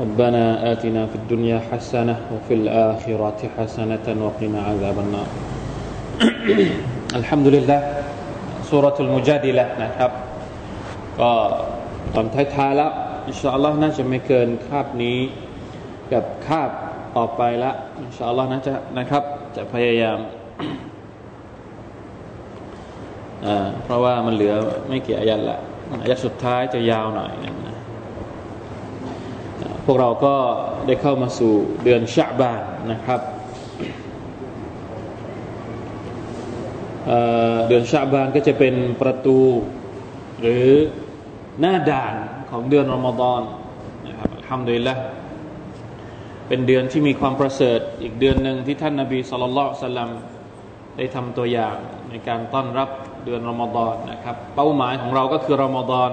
ربنا آتنا في الدنيا حسنة وفي الآخرة حسنة وقنا عذاب النار الحمد لله سورة المجادلة นะครับก็ตอนท้ายๆแล้วอินชาอัลลอฮ์น่าจะไม่เกินคาบนี้กับคาบต่อไปละอินชาอัลลอฮ์น่าจะนะครับ จะพยายามเพราะว่ามันเหลือไม่กี่อายัดละอายัดสุดท้ายจะยาวหน่อยนะ พวกเราก็ได้เข้ามาสู่เดือนชะบานนะครับเเดือนชะบานก็จะเป็นประตูหรือหน้าด่านของเดือนรอมฎอนนะครับทำโดยละเป็นเดือนที่มีความประเสริฐอีกเดือนหนึ่งที่ท่านนาบีสุลต่านสัลลัมได้ทำตัวอย่างในการต้อนรับเดือนรอมฎอนนะครับ เป้าหมายของเราก็คือรอมฎอน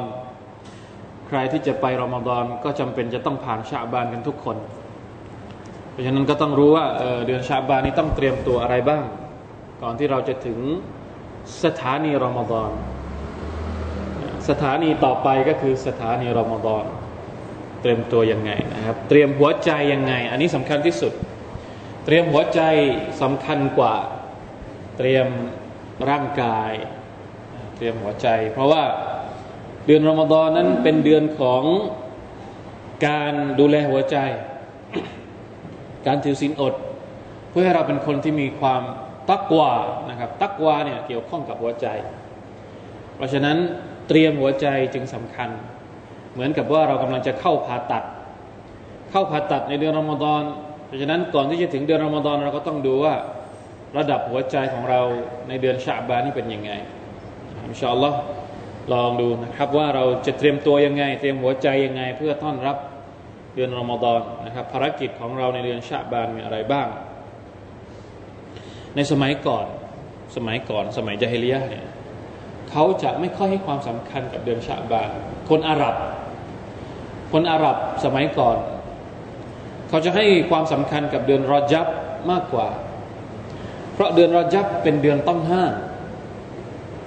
ใครที่จะไปรอมฎอนก็จำเป็นจะต้องผ่านชาบานกันทุกคน เพราะฉะนั้นก็ต้องรู้ว่าเเดือนชาบานนี้ต้องเตรียมตัวอะไรบ้าง ก่อนที่เราจะถึงสถานีรอมฎอนสถานีต่อไปก็คือสถานีรอมฎอนเตรียมตัวยังไงนะครับ เตรียมหัวใจยังไง อันนี้สำคัญที่สุด เตรียมหัวใจสำคัญกว่าเตรียมร่างกาย เตรียมหัวใจ เพราะว่า เดือนรอมฎอนนั้นเป็นเดือนของการดูแลหัวใจ การถือศีลอด เพื่อให้เราเป็นคนที่มีความตักวานะครับ ตักวาเนี่ยเกี่ยวข้องกับหัวใจ เพราะฉะนั้นเตรียมหัวใจจึงสำคัญ เหมือนกับว่าเรากำลังจะเข้าผ่าตัด เข้าผ่าตัดในเดือนรอมฎอนเพราะฉะนั้นก่อนที่จะถึงเดือนรอมฎอนเราก็ต้องดูว่าระดับหัวใจของเราในเดือนชาบานี่เป็นยังไงอินชาอัลลอฮ์ ลองดูนะครับว่าเราจะเตรียมตัวยังไง เตรียมหัวใจยังไง เพื่อต้อนรับเดือนรอมฎอนนะครับภารกิจของเราในเดือนชาบานมีอะไรบ้าง ในสมัยก่อน สมัยก่อนสมัยจาฮิลียะเนี่ยเขาจะไม่ค่อยให้ความสำคัญกับเดือนชาบาน คนอาหรับ คนอาหรับสมัยก่อน เขาจะให้ความสำคัญกับเดือนรอจับมากกว่า เพราะเดือนรอจับเป็นเดือนต้องห้าม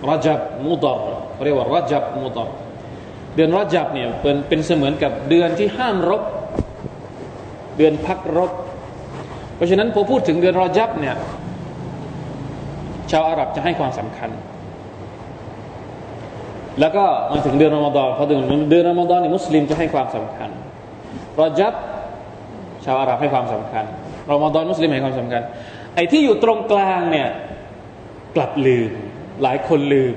รอจับมุดอร เรียกว่ารอจับมุดอรเดือนรอจับเนี่ยเป็นเป็นเสมือนกับเดือนที่ห้ามรบ เดือนพักรบ เพราะฉะนั้นพอพูดถึงเดือนรอจับเนี่ยชาวอาหรับจะให้ความสำคัญ แล้วก็มาถึงเดือนรอมฎอนพอถึงเดือนรอมฎอนนี่มุสลิมจะให้ความสำคัญรอจับชาวอาหรับให้ความสำคัญรอมฎอนมุสลิมให้ความสำคัญ ไอ้ที่อยู่ตรงกลางเนี่ยกลับลืมหลายคนลืม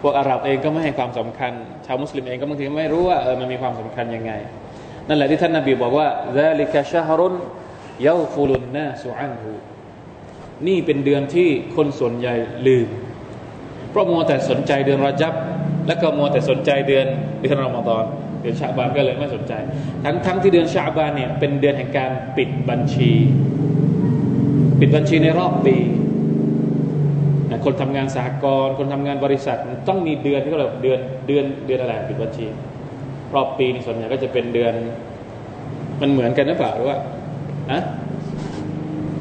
พวกอาหรับเองก็ไม่ให้ความสำคัญ ชาวมุสลิมเองก็บางทีไม่รู้ว่าเออมันมีความสำคัญยังไง นั่นแหละที่ท่านนาบีบอกว่าซาลิกาชาฮารุนยาฟูลุนนาสุอันหูนี่เป็นเดือนที่คนส่วนใหญ่ลืม เพราะมัวแต่สนใจเดือนรอยับ และก็มัวแต่สนใจเดือนเดือนรอมฎอนเดือนชาบานก็เลยไม่สนใจ ทั้งทั้งที่เดือนชาบานเนี่ยเป็นเดือนแห่งการปิดบัญชี ปิดบัญชีในรอบปี คนทำงานสหกรณ์คนทำงานบริษัทต้องมีเดือนที่เขาเรียกเดือนเดือนเดือนอะไรปิดบัญชีรอบปีนี่ส่วนใหญ่ก็จะเป็นเดือน มันเหมือนกันหรือเปล่าหรือว่าอะ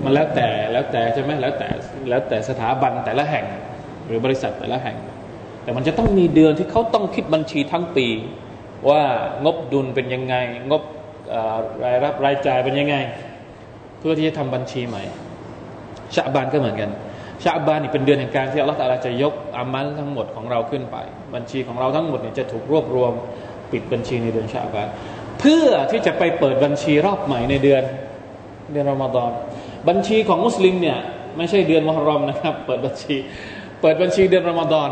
มันแล้วแต่แล้วแต่ใช่ไหมแล้วแต่แล้วแต่สถาบันแต่ละแห่ง หรือบริษัทแต่ละแห่ง แต่มันจะต้องมีเดือนที่เขาต้องคิดบัญชีทั้งปี ว่างบดุลเป็นยังไง งบรายรับรายจ่ายเป็นยังไง เพื่อที่จะทำบัญชีใหม่ชาบานก็เหมือนกัน ชาบานนี่เป็นเดือนแห่งการที่อัลลอฮฺตาลาจะยกอามัลทั้งหมดของเราขึ้นไป บัญชีของเราทั้งหมดเนี่ยจะถูกรวบรวมปิดบัญชีในเดือนชาบานเพื่อที่จะไปเปิดบัญชีรอบใหม่ในเดือนเดือนรอมฎอนบัญชีของมุสลิมเนี่ยไม่ใช่เดือนมหรอมนะครับ เปิดบัญชี เปิดบัญชีเดือนรอมฎอน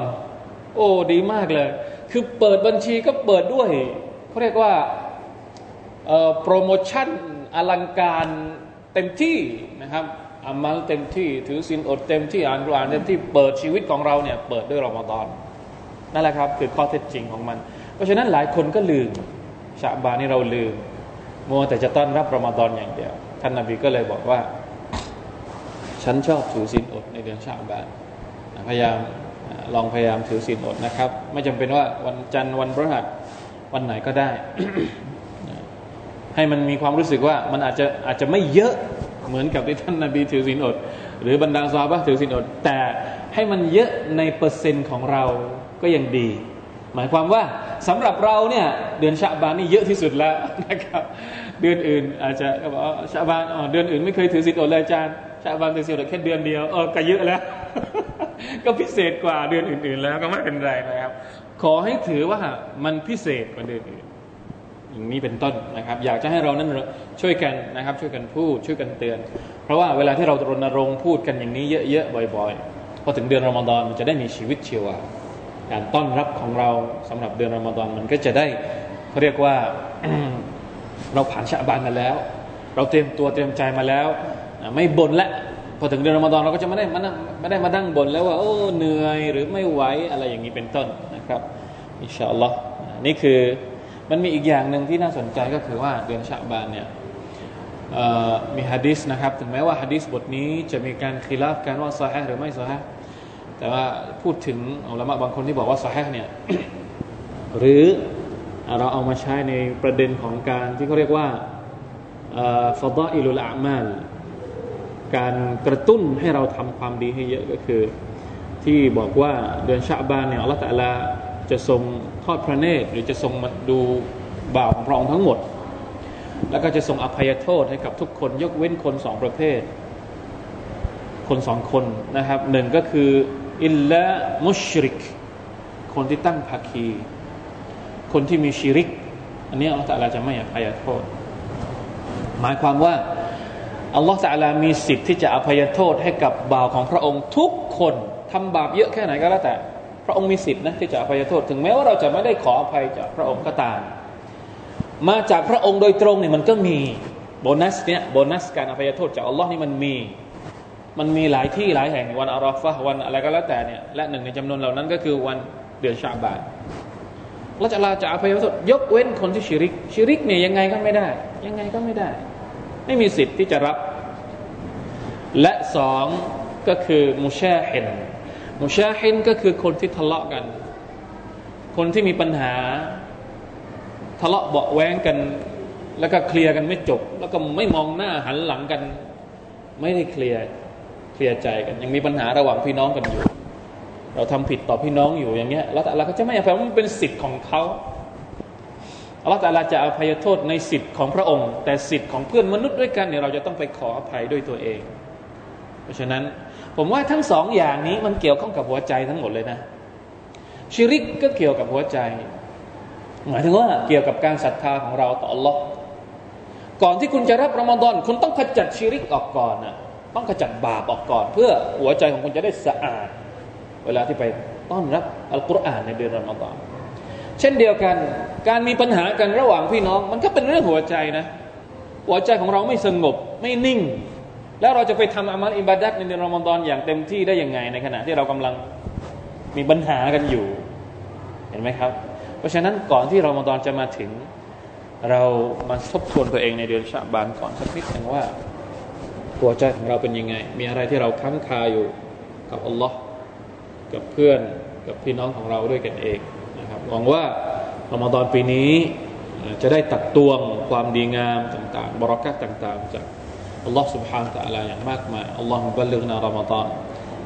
โอ้ดีมากเลย คือเปิดบัญชีก็เปิดด้วยเขาเรียกว่าโปรโมชั่นอลังการเต็มที่นะครับ อามัลเต็มที่ถือศีลอดเต็มที่อ่านกุรอานเต็มที่เปิดชีวิตของเราเนี่ยเปิดด้วยรอมฎอนนั่นแหละครับ คือข้อเท็จจริงของมัน เพราะฉะนั้นหลายคนก็ลืมชาบานี่เราลืมมัวแต่จะต้อนรับรอมฎอนอย่างเดียว ท่านนาบีก็เลยบอกว่า ฉันชอบถือศีลอดในเดือนชาบานพยายามลองพยายามถือศีลอดนะครับ ไม่จำเป็นว่าวันจันทร์วันพฤหัสวันไหนก็ได้ ให้มันมีความรู้สึกว่ามันอาจจะอาจจะไม่เยอะ เหมือนกับที่ท่านนาบีถือศีลอด หรือบรรดาซาบะถือศีลอด แต่ให้มันเยอะในเปอร์เซ็นต์ของเราก็ยังดี หมายความว่าสำหรับเราเนี่ยเดือนชาบานนี่เยอะที่สุดแล้วนะครับ เดือนอื่นอาจจะก็บอกชาบานอ๋อเดือนอื่นไม่เคยถือศีลอดเลยอาจารย์ชาบานถือศีลอดแค่เดือนเดียวเออก็เยอะแล้ว ก็พิเศษกว่าเดือนอื่น ๆ แล้วก็ไม่เป็นไรนะครับ ขอให้ถือว่ามันพิเศษกว่าเดือนอื่น อย่างนี้เป็นต้นนะครับ อยากจะให้เรานั้นช่วยกันนะครับ ช่วยกันพูดช่วยกันเตือน เพราะว่าเวลาที่เรารณรงค์พูดกันอย่างนี้เยอะๆบ่อยๆพอถึงเดือนรอมฎอนมันจะได้มีชีวิตชีวาการต้อนรับของเราสำหรับเดือนรอมฎอนมันก็จะได้เขาเรียกว่าเราผ่านชะบานมาแล้ว เราเตรียมตัวเตรียมใจมาแล้วไม่บ่นละพอถึงเดือนรอมฎอนเราก็จะไม่ได้มาไม่ได้มาดั้งบ่นแล้วว่าโอ้เหนื่อยหรือไม่ไหวอะไรอย่างนี้เป็นต้นนะครับอินชาอัลลอฮ์นี่คือ มันมีอีกอย่างหนึ่งที่น่าสนใจก็คือว่าเดือนชาบานเนี่ยมีฮะดิษนะครับถึงแม้ว่าฮะดิษบทนี้จะมีการคีลาฟกันว่าซอฮหรือไม่ซอฮแต่ว่าพูดถึงอัลมะบางคนที่บอกว่าซอฮเนี่ยหรือเราเอามาใช้ในประเด็นของการที่เขาเรียกว่าฟาดอิลุลอามาลการกระตุ้นให้เราทำความดีให้เยอะก็คือ ที่บอกว่าเดือนชาบานเนี่ยอัลลอฮฺตะลา จะทรงทอดพระเนตรหรือจะทรงมาดูบ่าวของพระองค์ทั้งหมด แล้วก็จะทรงอภัยโทษให้กับทุกคนยกเว้นคนสองประเภท คนสองคนนะครับหนึ่งก็คืออิลละมุชริก คนที่ตั้งภาคี คนที่มีชิริก อันนี้อัลลอฮฺจะไม่อภัยโทษ หมายความว่าอัลลอฮฺจะมีสิทธิ์ที่จะอภัยโทษให้กับบ่าวของพระองค์ทุกคนทำบาปเยอะแค่ไหนก็แล้วแต่ พระองค์มีสิทธินะที่จะอภัยโทษถึงแม้ว่าเราจะไม่ได้ขออภัยจากพระองค์ก็ตาม มาจากพระองค์โดยตรงเนี่ยมันก็มีโบนัสเนี่ยโบนัสการอภัยโทษจากอัลลอฮ์นี่มันมี มันมีหลายที่หลายแห่งวันอาราฟะวันอะไรก็แล้วแต่เนี่ยและหนึ่งในจำนวนเหล่านั้นก็คือวันเดือนชาบานเราจะลาจะอภัยโทษยกเว้นคนที่ชิริก ชิริกเนี่ยยังไงก็ไม่ได้ ยังไงก็ไม่ได้ ไม่มีสิทธิ์ที่จะรับ และสองก็คือมุชาเฮิน มุชาฮินก็คือคนที่ทะเลาะกัน คนที่มีปัญหา ทะเลาะเบาแว้งกัน แล้วก็เคลียร์กันไม่จบ แล้วก็ไม่มองหน้าหันหลังกัน ไม่ได้เคลียร์เคลียร์ใจกัน ยังมีปัญหาระหว่างพี่น้องกันอยู่ เราทำผิดต่อพี่น้องอยู่อย่างเงี้ยแล้วแต่เราก็จะไม่อภัยมันเป็นสิทธิ์ของเขาอัลลอฮฺแต่ละจะอภัยโทษในสิทธิ์ของพระองค์ แต่สิทธิ์ของเพื่อนมนุษย์ด้วยกันเนี่ยเราจะต้องไปขออภัยด้วยตัวเอง เพราะฉะนั้น ผมว่าทั้งสองอย่างนี้มันเกี่ยวข้องกับหัวใจทั้งหมดเลยนะชิริกก็เกี่ยวกับหัวใจ หมายถึงว่าเกี่ยวกับการศรัทธาของเราต่อ Allah ก่อนที่คุณจะรับรอมฎอนคุณต้องขจัดชิริกออกก่อนนะต้องขจัดบาปออกก่อน เพื่อหัวใจของคุณจะได้สะอาด เวลาที่ไปต้อนรับอัลกุรอานในเดือนรอมฎอนเช่นเดียวกัน การมีปัญหากันระหว่างพี่น้อง มันก็เป็นเรื่องหัวใจนะ หัวใจของเราไม่สงบไม่นิ่ง แล้วเราจะไปทำอามัลอิบาดัตในเดือนรอมฎอนอย่างเต็มที่ได้ยังไง ในขณะที่เรากำลังมีปัญหากันอยู่ เห็นไหมครับ เพราะฉะนั้นก่อนที่รอมฎอนจะมาถึง เรามาทบทวนตัวเองในเดือนชาบานก่อนสักนิดหนึ่งว่าหัวใจของเราเป็นยังไง มีอะไรที่เราค้ำคาอยู่กับอัลลอฮ์กับเพื่อนกับพี่น้องของเราด้วยกันเองนะครับหวังว่ารอมฎอนปีนี้จะได้ตักตวงความดีงามต่างๆบรักัตต่าง ๆ จาก الله سبحانه وتعالى يعني ماك ما اللهم بلغنا رمضان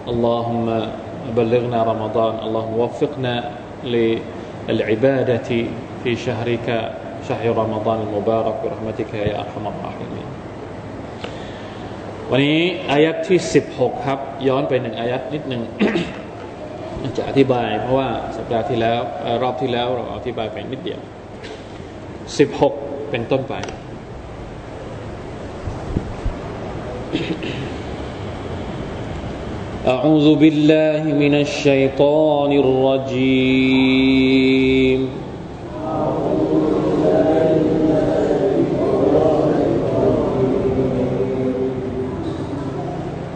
اللهم بلغنا رمضان اللهم وفقنا للعبادة في شهرك شهر رمضان المبارك برحمتك يا أرحم الراحمين วันนี้อายัดที่16ครับย้อนไปหนึ่งอายัดนิดหนึ่งจะอธิบายเพราะว่าสัปดาห์ที่แล้วรอบที่แล้วเราอธิบายไปนิดเดียว16เป็นต้นไป أعوذ بالله من الشيطان الرجيم.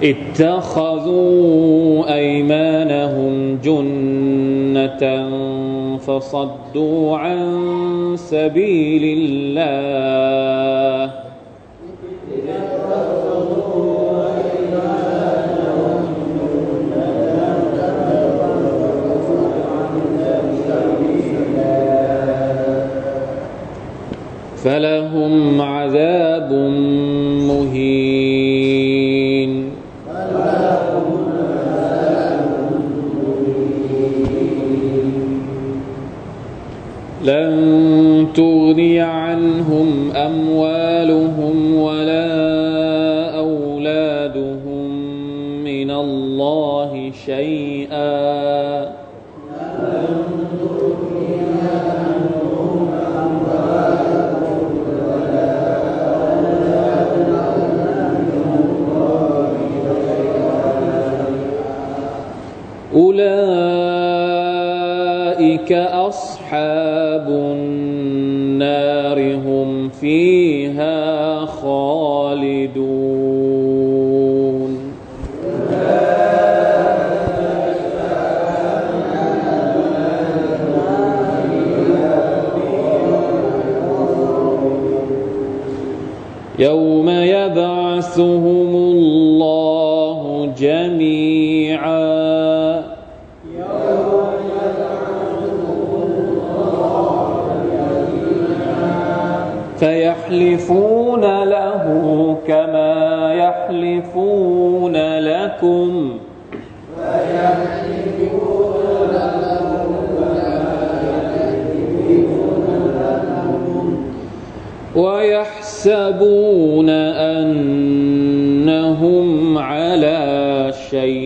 اتخذوا أيمانهم جنة فصدوا صدوا عن سبيل الله. فلهم عذاب مهين. لن تغني عنهم أموالهم ولا أولادهم من الله شيئا. فيها خالدون. يوم يبعثهم كما يحلفون لكم ويحسبون أنهم على شيء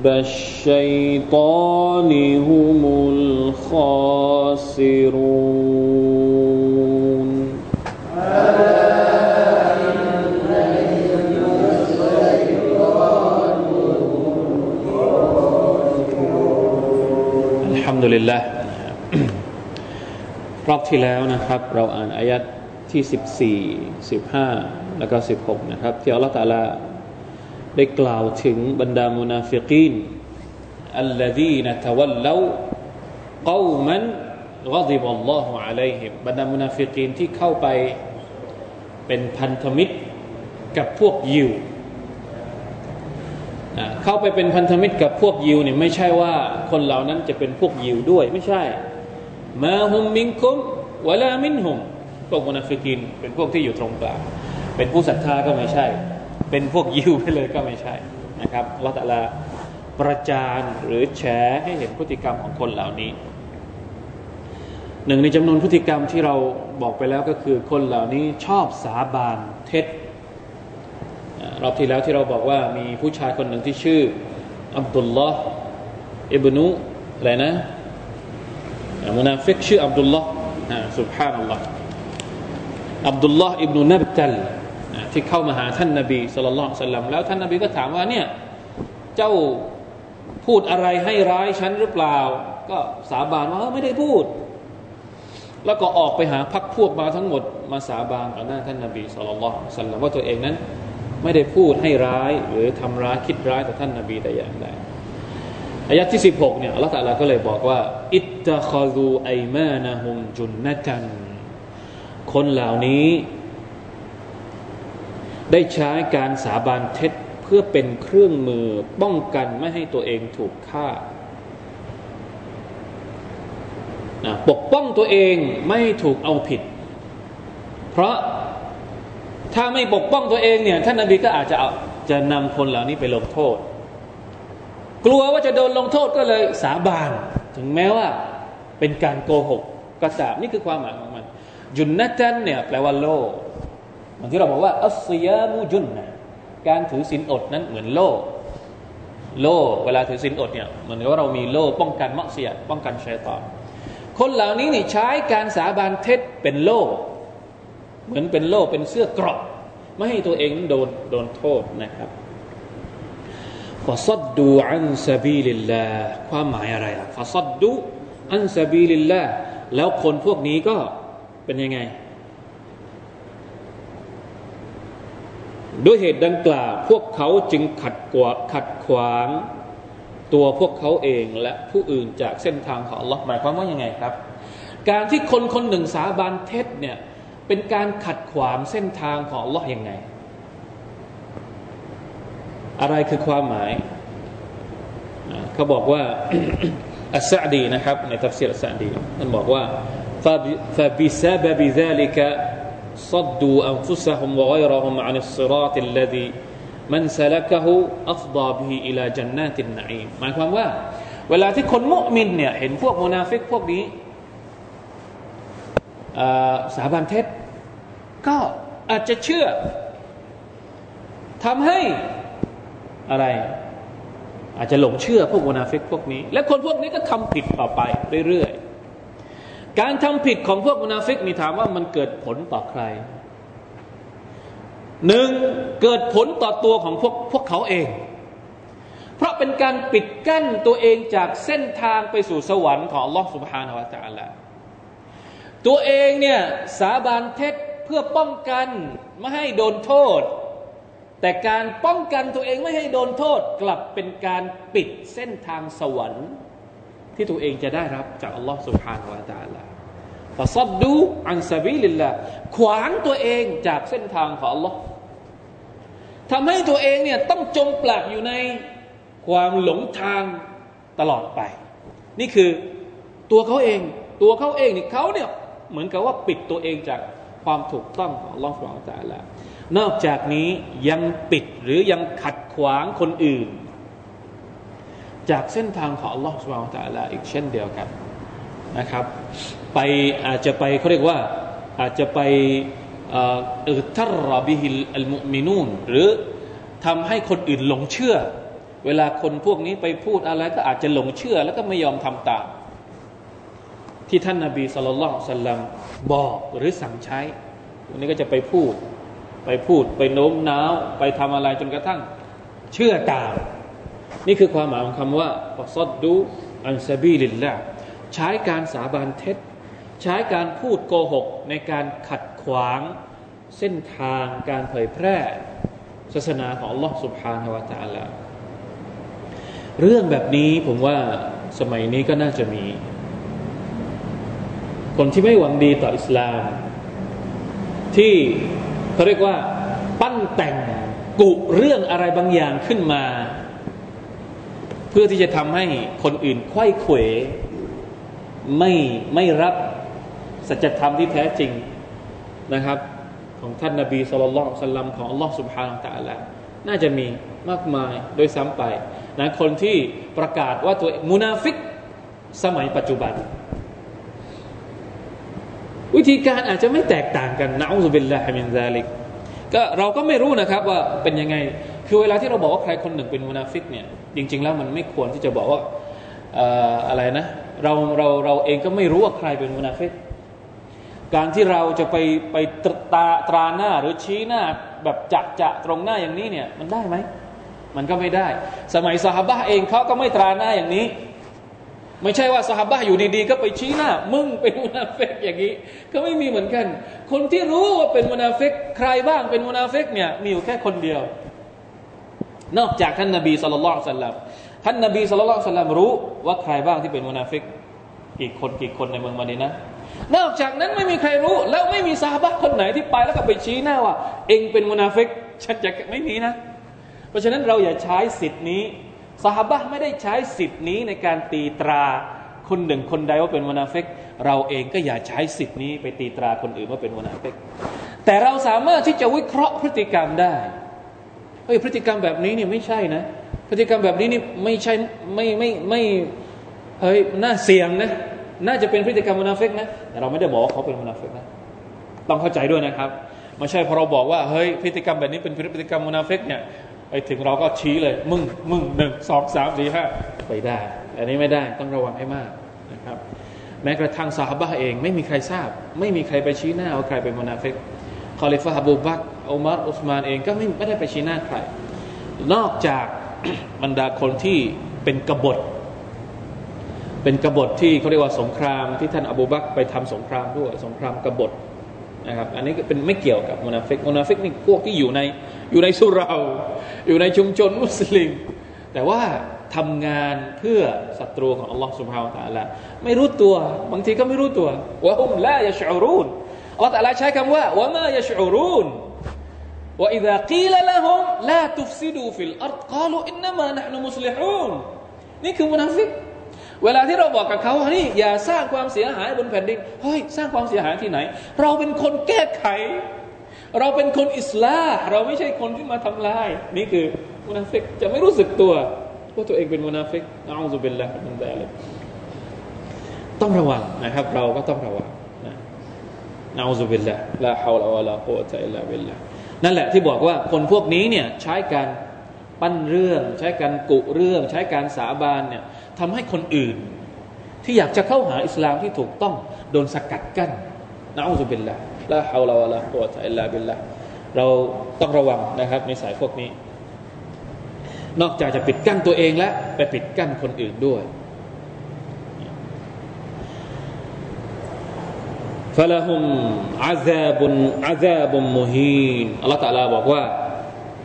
حزب الشيطان هم الخاسرون الحمد لله รอบที่แล้วนะครับ เราอ่านอายัดที่ 14 15 แล้วก็ 16 นะครับ ที่อัลลอฮฺตะอาลา ได้กล่าวถึงบรรดามุนาฟิกีนالذين تولوا قوما غضب الله عليهمบรรดามุนาฟิกีนที่เข้าไปเป็นพันธมิตรกับพวกยิวเข้าไปเป็นพันธมิตรกับพวกยิวเนี่ยไม่ใช่ว่าคนเหล่านั้นจะเป็นพวกยิวด้วยไม่ใช่ما هم منكمวะลามินฮุมพวกมุนาฟิกินเป็นพวกที่อยู่ตรงกลางเป็นผู้ศรัทธาก็ไม่ใช่ เป็นพวกยิวไปเลยก็ไม่ใช่นะครับอัลลอฮฺตะลาประจานหรือแฉให้เห็นพฤติกรรมของคนเหล่านี้ หนึ่งในจำนวนพฤติกรรมที่เราบอกไปแล้วก็คือคนเหล่านี้ชอบสาบานเท็จรอบที่แล้วที่เราบอกว่ามีผู้ชายคนหนึ่งที่ชื่ออับดุลลอฮ์อิบนุอะไรนะอ่ามุนาฟิกชื่ออับดุลลอฮ์สุบฮานัลลอฮ์อับดุลลอฮ์อิบนุนับตัล ที่เข้ามาหาท่านนบีสุลต่านสัลลัมแล้วท่านนบีก็ถามว่าเนี่ยเจ้าพูดอะไรให้ร้ายฉันหรือเปล่า ก็สาบานว่าไม่ได้พูด แล้วก็ออกไปหาพักพวกมาทั้งหมด มาสาบานต่อหน้าท่านนบีสุลต่านสัลลัมว่าตัวเองนั้น ไม่ได้พูดให้ร้ายหรือทำร้ายคิดร้ายต่อท่านนบีแต่อย่างใดอายะที่ 16เนี่ยอัลลอฮฺตะอาลาก็เลยบอกว่า อิตตะคารูไอมานะฮุมจุนนะตันคนเหล่านี้ ได้ใช้การสาบานเท็จเพื่อเป็นเครื่องมือป้องกันไม่ให้ตัวเองถูกฆ่านะปกป้องตัวเองไม่ถูกเอาผิด เพราะถ้าไม่ปกป้องตัวเองเนี่ยท่านนบีก็อาจจะเอาจะนำคนเหล่านี้ไปลงโทษ กลัวว่าจะโดนลงโทษก็เลยสาบาน ถึงแม้ว่าเป็นการโกหกก็ตามนี่คือความหมายของมันจุนนัจันเนี่ยแปลว่าโล มือนที่เราบอกว่าอัสยามุจุนนะการถือศีลอดนั้นเหมือนโล่ โล่เวลาถือศีลอดเนี่ยเหมือนกับว่าเรามีโล่ป้องกันมักเสียป้องกันชัยตอนคนเหล่านี้นี่ใช้การสาบานเท็จเป็นโล่ เหมือนเป็นโล่เป็นเสื้อเกราะไม่ให้ตัวเองโดนโดนโทษนะครับفصدوا عن سبيل الله ความหมายอะไรล่ะفصدوا عن سبيل الله แล้วคนพวกนี้ก็เป็นยังไง ด้วยเหตุดังกล่าว พวกเขาจึงขัดกวขัดขวางตัวพวกเขาเองและผู้อื่นจากเส้นทางของ Allah หมายความว่ายังไงครับ การที่คนคนหนึ่งสาบานเท็จเนี่ยเป็นการขัดขวางเส้นทางของ Allah ยังไง อะไรคือความหมาย เขาบอกว่าอัสซาดีนะครับในทัฟซีรอัสซาดีท่านบอกว่า فبسبب ذلك صدوا أنفسهم وغيرهم عن الصراط الذي มันสลักะฮูอัฟดาบีอิลาจันนาตินนัยหมายความว่า เวลาที่คนมุมินเนี่ยเห็นพวกมุนาฟิกพวกนี้สาบานเท็จก็อาจจะเชื่อทำให้อะไร อาจจะหลงเชื่อพวกมุนาฟิกพวกนี้ และคนพวกนี้ก็ทำผิดต่อไปเรื่อยๆ การทำผิดของพวกมุนาฟิกนี่ถามว่ามันเกิดผลต่อใครหนึ่งเกิดผลต่อตัวของพวกพวกเขาเอง เพราะเป็นการปิดกั้นตัวเองจากเส้นทางไปสู่สวรรค์ของอัลลอฮฺ سبحانه وتعالى ตัวเองเนี่ยสาบานเท็จเพื่อป้องกันไม่ให้โดนโทษ แต่การป้องกันตัวเองไม่ให้โดนโทษ กลับเป็นการปิดเส้นทางสวรรค์ ที่ตัวเองจะได้รับจากอัลลอฮฺ سبحانه وتعالى فصدوا عن سبيل الله ขวางตัวเองจากเส้นทางของอัลลอฮ์ทำให้ตัวเองเนี่ยต้องจมปลักอยู่ในความหลงทางตลอดไป นี่คือตัวเขาเอง ตัวเขาเองนี่เขาเนี่ยเหมือนกับว่าปิดตัวเองจากความถูกต้องของลอสวางจาล้วนอกจากนี้ยังปิดหรือยังขัดขวางคนอื่น จากเส้นทางของอัลลอฮฺสุบานตะลาอีกเช่นเดียวกันนะครับ ไปอาจจะไปเขาเรียกว่าอาจจะไปอิทรบิฮิลอัลมุมินูนหรือทำให้คนอื่นหลงเชื่อ เวลาคนพวกนี้ไปพูดอะไรก็อาจจะหลงเชื่อ แล้วก็ไม่ยอมทำตาม ที่ท่านนาบีสุลต่านสัลลัมบอกหรือสั่งใช้วันนี้ก็จะไปพูด ไปพูดไปโน้มน้าว ไปทำอะไรจนกระทั่งเชื่อตาม นี่คือความหมายของคำว่าปัสดดูอันซาบีลิลละใช้การสาบานเท็จใช้การพูดโกหกในการขัดขวางเส้นทางการเผยแพร่ศาสนาของ Allah سبحانه และ تعالى เรื่องแบบนี้ผมว่าสมัยนี้ก็น่าจะมี คนที่ไม่หวังดีต่ออิสลาม ที่เขาเรียกว่า ปั้นแต่งกุเรื่องอะไรบางอย่างขึ้นมา เพื่อที่จะทำให้คนอื่นควยเขวไม่ไม่รับสัจธรรมที่แท้จริงนะครับ ของท่านนาบีสุลต่านสัลลัมของอัลลอฮ์สุบฮานาตะละน่าจะมีมากมายโดยซ้ำไปนะคนที่ประกาศว่าตัวมุนาฟิกสมัยปัจจุบัน วิธีการอาจจะไม่แตกต่างกันนะอุบิลลาฮิมินซาลิกก็เราก็ไม่รู้นะครับว่าเป็นยังไง คือเวลาที่เราบอกว่าใครคนหนึ่งเป็นมุนาฟิกเนี่ยจริง ๆ แล้วมันไม่ควรที่จะบอกว่าอะไรนะเราเราเราเองก็ไม่รู้ว่าใครเป็นมุนาฟิกการที่เราจะไปไปตราตราหน้าหรือชี้หน้าแบบจะจะตรงหน้าอย่างนี้เนี่ยมันได้ไหมมันก็ไม่ได้ สมัยเศาะหาบะฮฺเองเขาก็ไม่ตราหน้าอย่างนี้ ไม่ใช่ว่าเศาะหาบะฮฺอยู่ดีๆ ก็ไปชี้หน้า มึงเป็นมุนาฟิกอย่างนี้ ก็ไม่มีเหมือนกัน คนที่รู้ว่าเป็นมุนาฟิกใครบ้างเป็นมุนาฟิกเนี่ยมีอยู่แค่คนเดียว นอกจากท่านนบี صلى الله عليه وسلم ท่านนบี صلى الله عليه وسلم รู้ว่าใครบ้างที่เป็นมุนาฟิก กี่คนกี่คนในเมืองมะดีนะฮฺนอกจากนั้นไม่มีใครรู้ แล้วไม่มีเศาะหาบะฮฺคนไหนที่ไปแล้วก็ไปชี้หน้าว่า เอ็งเป็นมุนาฟิกฉันจะไม่มีนะ เพราะฉะนั้นเราอย่าใช้สิทธินี้เศาะหาบะฮฺไม่ได้ใช้สิทธินี้ในการตีตราคนหนึ่งคนใดว่าเป็นมุนาฟิก เราเองก็อย่าใช้สิทธินี้ไปตีตราคนอื่นว่าเป็นมุนาฟิก แต่เราสามารถที่จะวิเคราะห์พฤติกรรมได้ เฮ้ยพฤติกรรมแบบนี้เนี่ยไม่ใช่นะ พฤติกรรมแบบนี้นี่ไม่ใช่ไม่ไม่ไม่เฮ้ยน่าเสี่ยงนะน่าจะเป็นพฤติกรรมมุนาฟิกนะแต่เราไม่ได้บอกเขาเป็นมุนาฟิกนะต้องเข้าใจด้วยนะครับไม่ใช่พอเราบอกว่าเฮ้ยพฤติกรรมแบบนี้เป็นพฤติกรรมมุนาฟิกเนี่ยไปถึงเราก็ชี้เลย มึงมึงหนึ่งสองสามสี่ห้าไปได้ อันนี้ไม่ได้ต้องระวังให้มากนะครับ แม้กระทั่งเศาะหาบะฮฺเอง ไม่มีใครทราบ ไม่มีใครไปชี้หน้าว่าใครเป็นมุนาฟิกคอลีฟะฮฺอบูบักร อุมัรอุษมานเองก็ไม่ไม่ได้ไปชี้หน้าใคร นอกจากบรรดาคนที่เป็นกบฏ เป็นกบฏที่เขาเรียกว่าสงครามที่ท่านอบูบักรไปทำสงครามด้วยสงครามกบฏนะครับอันนี้เป็นไม่เกี่ยวกับมุนาฟิกมุนาฟิกนี่พวกที่อยู่ในอยู่ในสุรา อยู่ในชุมชนมุสลิม แต่ว่าทำงานเพื่อศัตรูของอัลลอฮ์สุบฮาวตะละไม่รู้ตัวบางทีก็ไม่รู้ตัวว่าอุมละยะชูรูนอัลลอฮ์ตะลาใช้คำว่าวะมายะชูรูน ว่าอิ ذا قيل لهم لا تفسدوا في الأرض قالوا إنما نحن مصلحون นี่คือมุนาฟิกเวลาที่เราบอกกับเขานี่อย่าสร้างความเสียหายบนแผ่นดินเฮ้ยสร้างความเสียหายที่ไหน เราเป็นคนแก้ไข เราเป็นคนอิสลามเราไม่ใช่คนที่มาทำลาย นี่คือมุนาฟิกจะไม่รู้สึกตัวว่าตัวเองเป็นมุนาฟิกนะอัลลอฮฺบิลละมันได้เลยต้องระวังนะครับ เราก็ต้องระวังนะนะอัลลอฮฺบิลละลาฮาวลาวะลากุตะอิลลาบิลละ นั่นแหละที่บอกว่าคนพวกนี้เนี่ยใช้การปั้นเรื่อง ใช้การกุเรื่อง ใช้การสาบานเนี่ยทำให้คนอื่น ที่อยากจะเข้าหาอิสลามที่ถูกต้องโดนสกัดกั้นนะอัลลอฮฺบิลละลาฮาวลาวะลากุตะอิลลาบิลละเราต้องระวังนะครับในสายพวกนี้ นอกจากจะปิดกั้นตัวเองแล้วไปปิดกั้นคนอื่นด้วย ฟะละฮุมอาซาบุนอาซาบุมมุฮีนอัลลอฮฺตะลาบอกว่า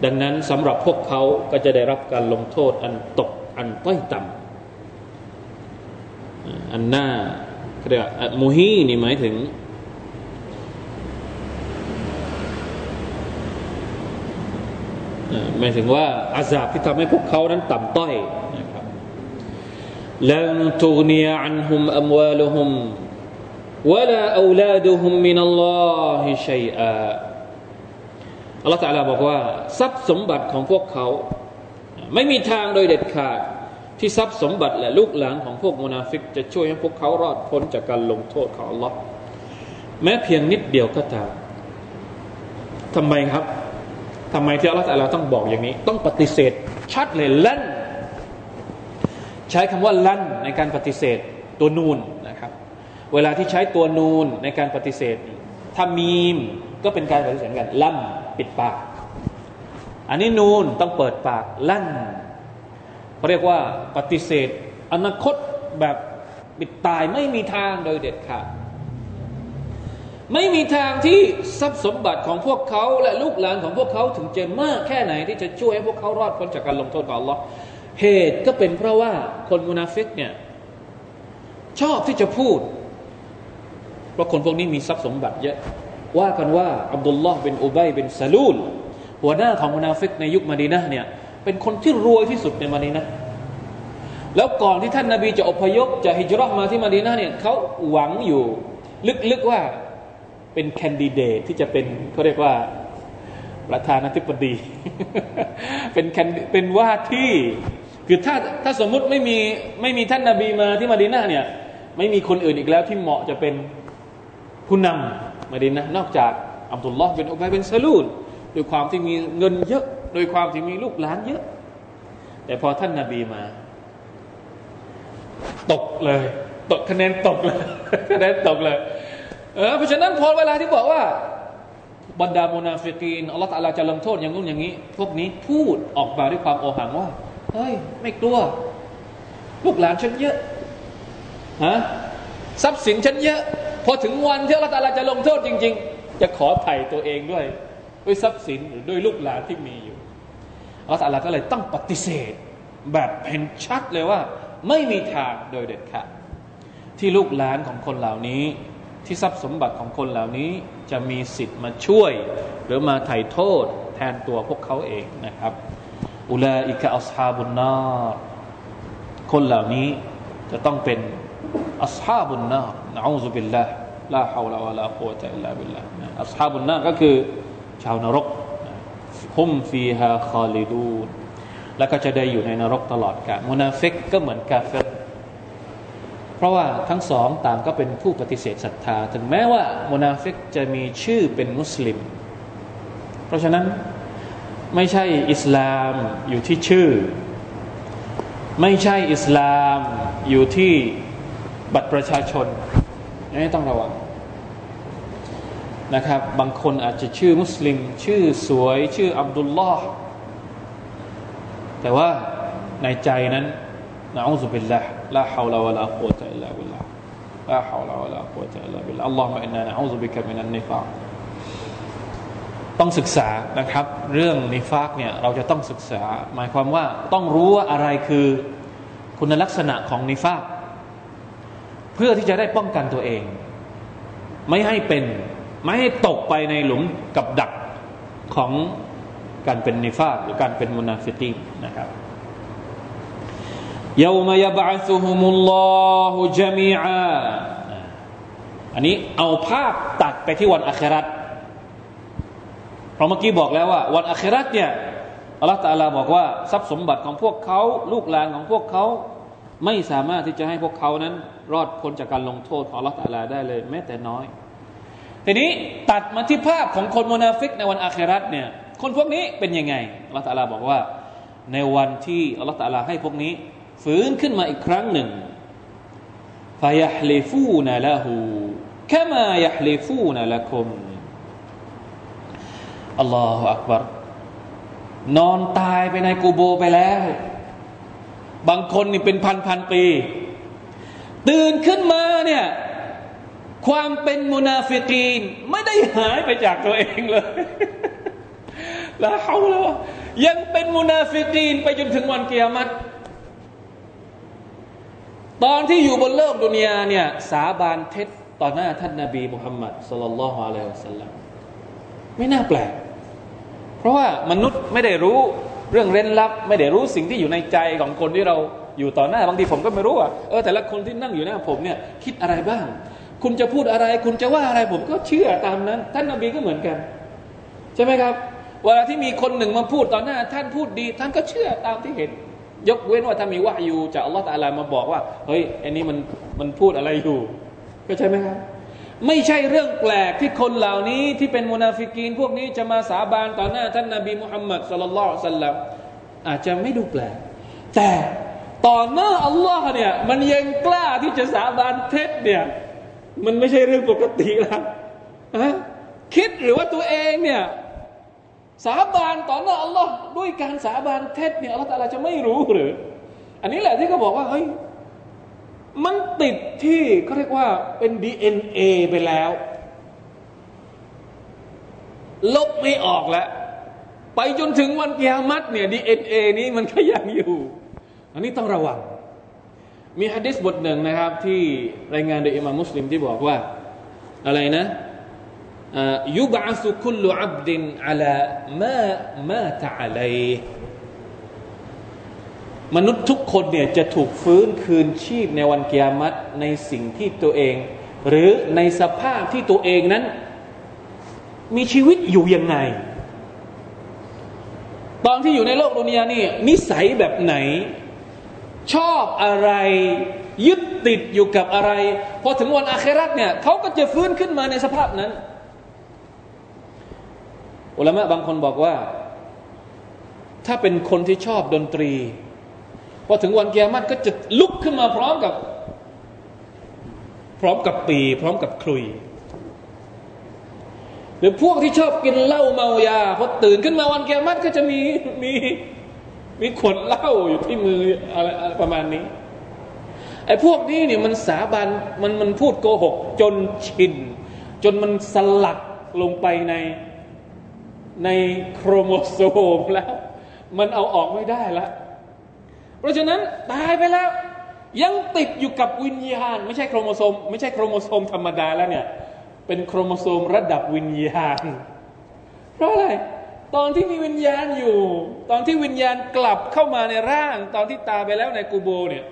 ดังนั้นสำหรับพวกเขาก็จะได้รับการลงโทษอันตกอันต้อยต่ำอันหน่าเรียกมุฮีนี่หมายถึงหมายถึงว่าอาซาบที่ทำให้พวกเขานั้นต่ำต้อยนะครับลันตุกนียอันฮุมอัมวาลุฮุม วะลาอูลาดุฮุมมินัลลอฮิชัยอาอัลลอฮฺตะลาบอกว่า ทรัพย์สมบัติของพวกเขา ไม่มีทางโดยเด็ดขาด ที่ทรัพย์สมบัติและลูกหลานของพวกมุนาฟิก จะช่วยให้พวกเขารอดพ้นจากการลงโทษของอัลลอฮ์แม้เพียงนิดเดียวก็ตามทำไมครับทำไมที่อัลลอฮฺต้องบอกอย่างนี้ ต้องปฏิเสธ ชัดเลยลั่น ใช้คำว่าลั่นในการปฏิเสธ ตัวนูน เวลาที่ใช้ตัวนูนในการปฏิเสธถ้ามีมก็เป็นการปฏิเสธกันลั่นปิดปาก อันนี้นูนต้องเปิดปากลั่นเขาเรียกว่าปฏิเสธ อนาคตแบบปิดตายไม่มีทางโดยเด็ดขาดไม่มีทางที่ทรัพย์สมบัติของพวกเขาและลูกหลานของพวกเขาถึงจะมากแค่ไหนที่จะช่วยให้พวกเขารอดพ้นจากการลงโทษของ Allah เหตุก็เป็นเพราะว่าคนมุนาฟิกเนี่ยชอบที่จะพูด เพราะคนพวกนี้มีทรัพย์สมบัติเยอะ ว่ากันว่าอับดุลลอฮ์เป็นอุบัยเป็นซาลูล หัวหน้าของมุนาฟิกในยุคมาดีนะเนี่ยเป็นคนที่รวยที่สุดในมาดีนะแล้วก่อนที่ท่านนาบีจะอพยพจะฮิจรัชมาที่มาดีนะเนี่ยเขาหวังอยู่ ลึกๆว่าเป็นแคนดิเดตที่จะเป็นเขาเรียกว่าประธานาธิบดี เป็นแคนเป็นว่าที่ คือถ้าถ้าสมมุติไม่มีไม่มีท่านนบีมาที่มะดีนะฮฺเนี่ย ไม่มีคนอื่นอีกแล้วที่เหมาะจะเป็น ผู้นำมะดีนะฮฺนอกจากอับดุลลอฮ์เป็นอุบัยเป็นซาลูนโดยความที่มีเงินเยอะ โดยความที่มีลูกหลานเยอะ แต่พอท่านนบีมา ตกเลย ตกคะแนนตกเลยคะแนนตกเลยเออเพราะฉะนั้นพอเวลาที่บอกว่า บรรดา منافقين อัลลอฮฺ تعالى จะลงโทษอย่างนู้นอย่างนี้ พวกนี้พูดออกมาด้วยความโอหังว่าเฮ้ยไม่กลัว ลูกหลานฉันเยอะฮะทรัพย์สินฉันเยอะ พอถึงวันที่อัลลอฮฺตะลาจะลงโทษจริง ๆ จะขอไถ่ตัวเองด้วย ด้วยทรัพย์สินหรือด้วยลูกหลานที่มีอยู่อัลลอฮฺตะลาก็เลยต้องปฏิเสธ แบบเห็นชัดเลยว่า ไม่มีทางโดยเด็ดขาดที่ลูกหลานของคนเหล่านี้ ที่ทรัพย์สมบัติของคนเหล่านี้จะมีสิทธิ์มาช่วย หรือมาไถ่โทษแทนตัวพวกเขาเองนะครับ أولئك أصحاب النار คนเหล่านี้จะต้องเป็น أصحاب النار نعوذ بالله لا حول ولا قوة إلا بالله أصحاب النار ก็คือชาวนรก هم فيها خالدون แล้วก็จะได้อยู่ในนรกตลอดกาลมุนาฟิกก็เหมือนกาเฟรเพราะว่าทั้งสองต่างก็เป็นผู้ปฏิเสธศรัทธา ถึงแม้ว่ามุนาฟิกจะมีชื่อเป็นมุสลิม เพราะฉะนั้นไม่ใช่อิสลามอยู่ที่ชื่อ ไม่ใช่อิสลามอยู่ที่ บัตรประชาชนนี่ต้องระวังนะครับ บางคนอาจจะชื่อมุสลิม ชื่อสวย ชื่ออับดุลลอฮ์แต่ว่าในใจนั้นนะอูซุบิลลาห์ลาฮาวลาวะลากุตะอิลลาบิลลาลาฮาวลาวะลากุตะอิลลาบิลลาอัลลอฮุมะอินนานะอูซุบิกะมินันนิฟาต้องศึกษานะครับ เรื่องนิฟากเนี่ยเราจะต้องศึกษา หมายความว่าต้องรู้ว่าอะไรคือคุณลักษณะของนิฟาก เพื่อที่จะได้ป้องกันตัวเอง ไม่ให้เป็นไม่ให้ตกไปในหลุมกับดักของการเป็นนิฟากหรือการเป็นมุนาฟิกีนะครับ يوم يبعثهم الله جميعا อันนี้เอาภาพตัดไปที่วันอัคราตเพราะเมื่อกี้บอกแล้วว่า วันอัคราตเนี่ยอัลลอฮฺตาลาบอกว่าทรัพย์สมบัติของพวกเขาลูกหลานของพวกเขา ไม่สามารถที่จะให้พวกเขานั้น รอดพ้นจากการลงโทษของอัลลอฮฺตาลาได้เลย แม้แต่น้อย ทีนี้ตัดมาที่ภาพของคนมุนาฟิกในวันอาคิเราะฮฺเนี่ยคนพวกนี้เป็นยังไงอัลลอฮฺ تعالى บอกว่า ในวันที่อัลลอฮฺ تعالى ให้พวกนี้ ฟื้นขึ้นมาอีกครั้งหนึ่งفيحلفون له كما يحلفون لكم الله أكبر นอนตายไปในกูโบไปแล้ว บางคนนี่เป็นพันพันปี ตื่นขึ้นมาเนี่ยความเป็นมุนาฟิกีนไม่ได้หายไปจากตัวเองเลยละเฮาแล้วยังเป็นมุนาฟิกีนไปจนถึงวันเกียรติตอนที่อยู่บนโลกดุนยาเนี่ยสาบานเท็จต่อหน้าท่านนาบีมุฮัมมัดสลลัลลอฮุอะลัยฮิวสัลลัมไม่น่าแปลก เพราะว่ามนุษย์ไม่ได้รู้ เรื่องเร้นลับ ไม่ได้รู้สิ่งที่อยู่ในใจของคนที่เราอยู่ต่อหน้าบางทีผมก็ไม่รู้อะเออแต่ละคนที่นั่งอยู่หน้าผมเนี่ยคิดอะไรบ้าง คุณจะพูดอะไร คุณจะว่าอะไรผมก็เชื่อตามนั้น ท่านนบีก็เหมือนกัน ใช่ไหมครับ เวลาที่มีคนหนึ่งมาพูดต่อหน้า ท่านพูดดี ท่านก็เชื่อตามที่เห็น ยกเว้นว่าถ้ามีวะอยู่จากอัลลอฮฺตาลามาบอกว่า เฮ้ยอันนี้มันมันพูดอะไรอยู่ก็ใช่ไหมครับ ไม่ใช่เรื่องแปลกที่คนเหล่านี้ที่เป็นมุนาฟิกีน พวกนี้จะมาสาบานต่อหน้าท่านนาบีมุฮัมมัดสุลลัลสัลลัมอาจจะไม่ดูแปลก แต่ต่อหน้าอัลลอฮ์เนี่ยมันยังกล้าที่จะสาบานเท็จเนี่ยมันไม่ใช่เรื่องปกติแล้วคิดหรือว่าตัวเองเนี่ยสาบานต่อหน้าอัลลอฮ์ด้วยการสาบานเท็จเนี่ยอัลลอฮ์แต่ละจะไม่รู้หรือ อันนี้แหละที่เขาบอกว่าเฮ้ย มันติดที่เขาเรียกว่าเป็น DNA ไปแล้ว ลบไม่ออกแล้ว ไปจนถึงวันกิยามัตเนี่ยดีเอ็นเอนี้มันก็ยังอยู่ อันนี้ต้องระวัง มีฮะดิษบทหนึ่งนะครับ ที่รายงานโดยอิมามมุสลิมที่บอกว่า อะไรนะยุบะสุคุลอับดินอัลามามาตะอะลัย มนุษย์ทุกคนเนี่ยจะถูกฟื้นคืนชีพในวันเกิยามัตในสิ่งที่ตัวเอง หรือในสภาพที่ตัวเองนั้น มีชีวิตอยู่ยังไง ตอนที่อยู่ในโลกดุนยานี่นิสัยแบบไหน ชอบอะไรยึดติดอยู่กับอะไรพอถึงวันอาคราตเนี่ยเขาก็จะฟื้นขึ้นมาในสภาพนั้น อุลามะบางคนบอกว่า ถ้าเป็นคนที่ชอบดนตรี พอถึงวันเกียรติก็จะลุกขึ้นมาพร้อมกับ พร้อมกับปี พร้อมกับคลุย หรือพวกที่ชอบกินเหล้าเมายาพอตื่นขึ้นมาวันเกียรติก็จะมีมีมีขวดเหล้าอยู่ที่มืออะไรประมาณนี้ไอ้พวกนี้เนี่ยมันสาบานมันมันพูดโกหก จนชิน จนมันสลักลงไปในในโครโมโซมแล้ว มันเอาออกไม่ได้แล้ว ราะฉะนั้นตายไปแล้ว ยังติดอยู่กับวิญญาณ ไม่ใช่โครโมโซม ไม่ใช่โครโมโซมธรรมดาแล้วเนี่ยเป็นโครโมโซมระดับวิญญาณ เพราะอะไรตอนที่มีวิญญาณอยู่ ตอนที่วิญญาณกลับเข้ามาในร่าง ตอนที่ตายไปแล้วในกูโบเนี่ย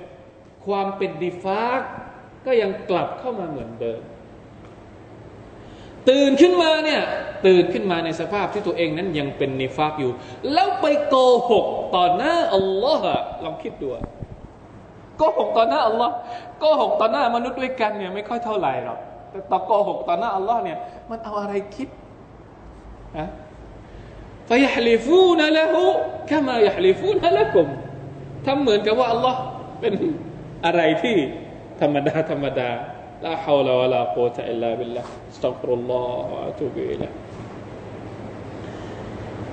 ความเป็นดิฟากก็ยังกลับเข้ามาเหมือนเดิม ตื่นขึ้นมาเนี่ยตื่นขึ้นมาในสภาพที่ตัวเองนั้นยังเป็นنفاقอยู่ แล้วไปโกหกต่อหน้าอัลลอฮ์ลองคิดดูโกหกต่อหน้าอัลลอฮ์โกหกต่อหน้ามนุษย์ด้วยกันเนี่ยไม่ค่อยเท่าไหร่หรอกแต่ต่อโกหกต่อหน้าอัลลอฮ์เนี่ยมันเอาอะไรคิดفيحلفون له كما يحلفون لكمทำเหมือนกับว่าอัลลอฮ์เป็นอะไรที่ธรรมดาธรรมดา لا حول ولا قوة إلا بالله أستغفر الله وأتوب إليه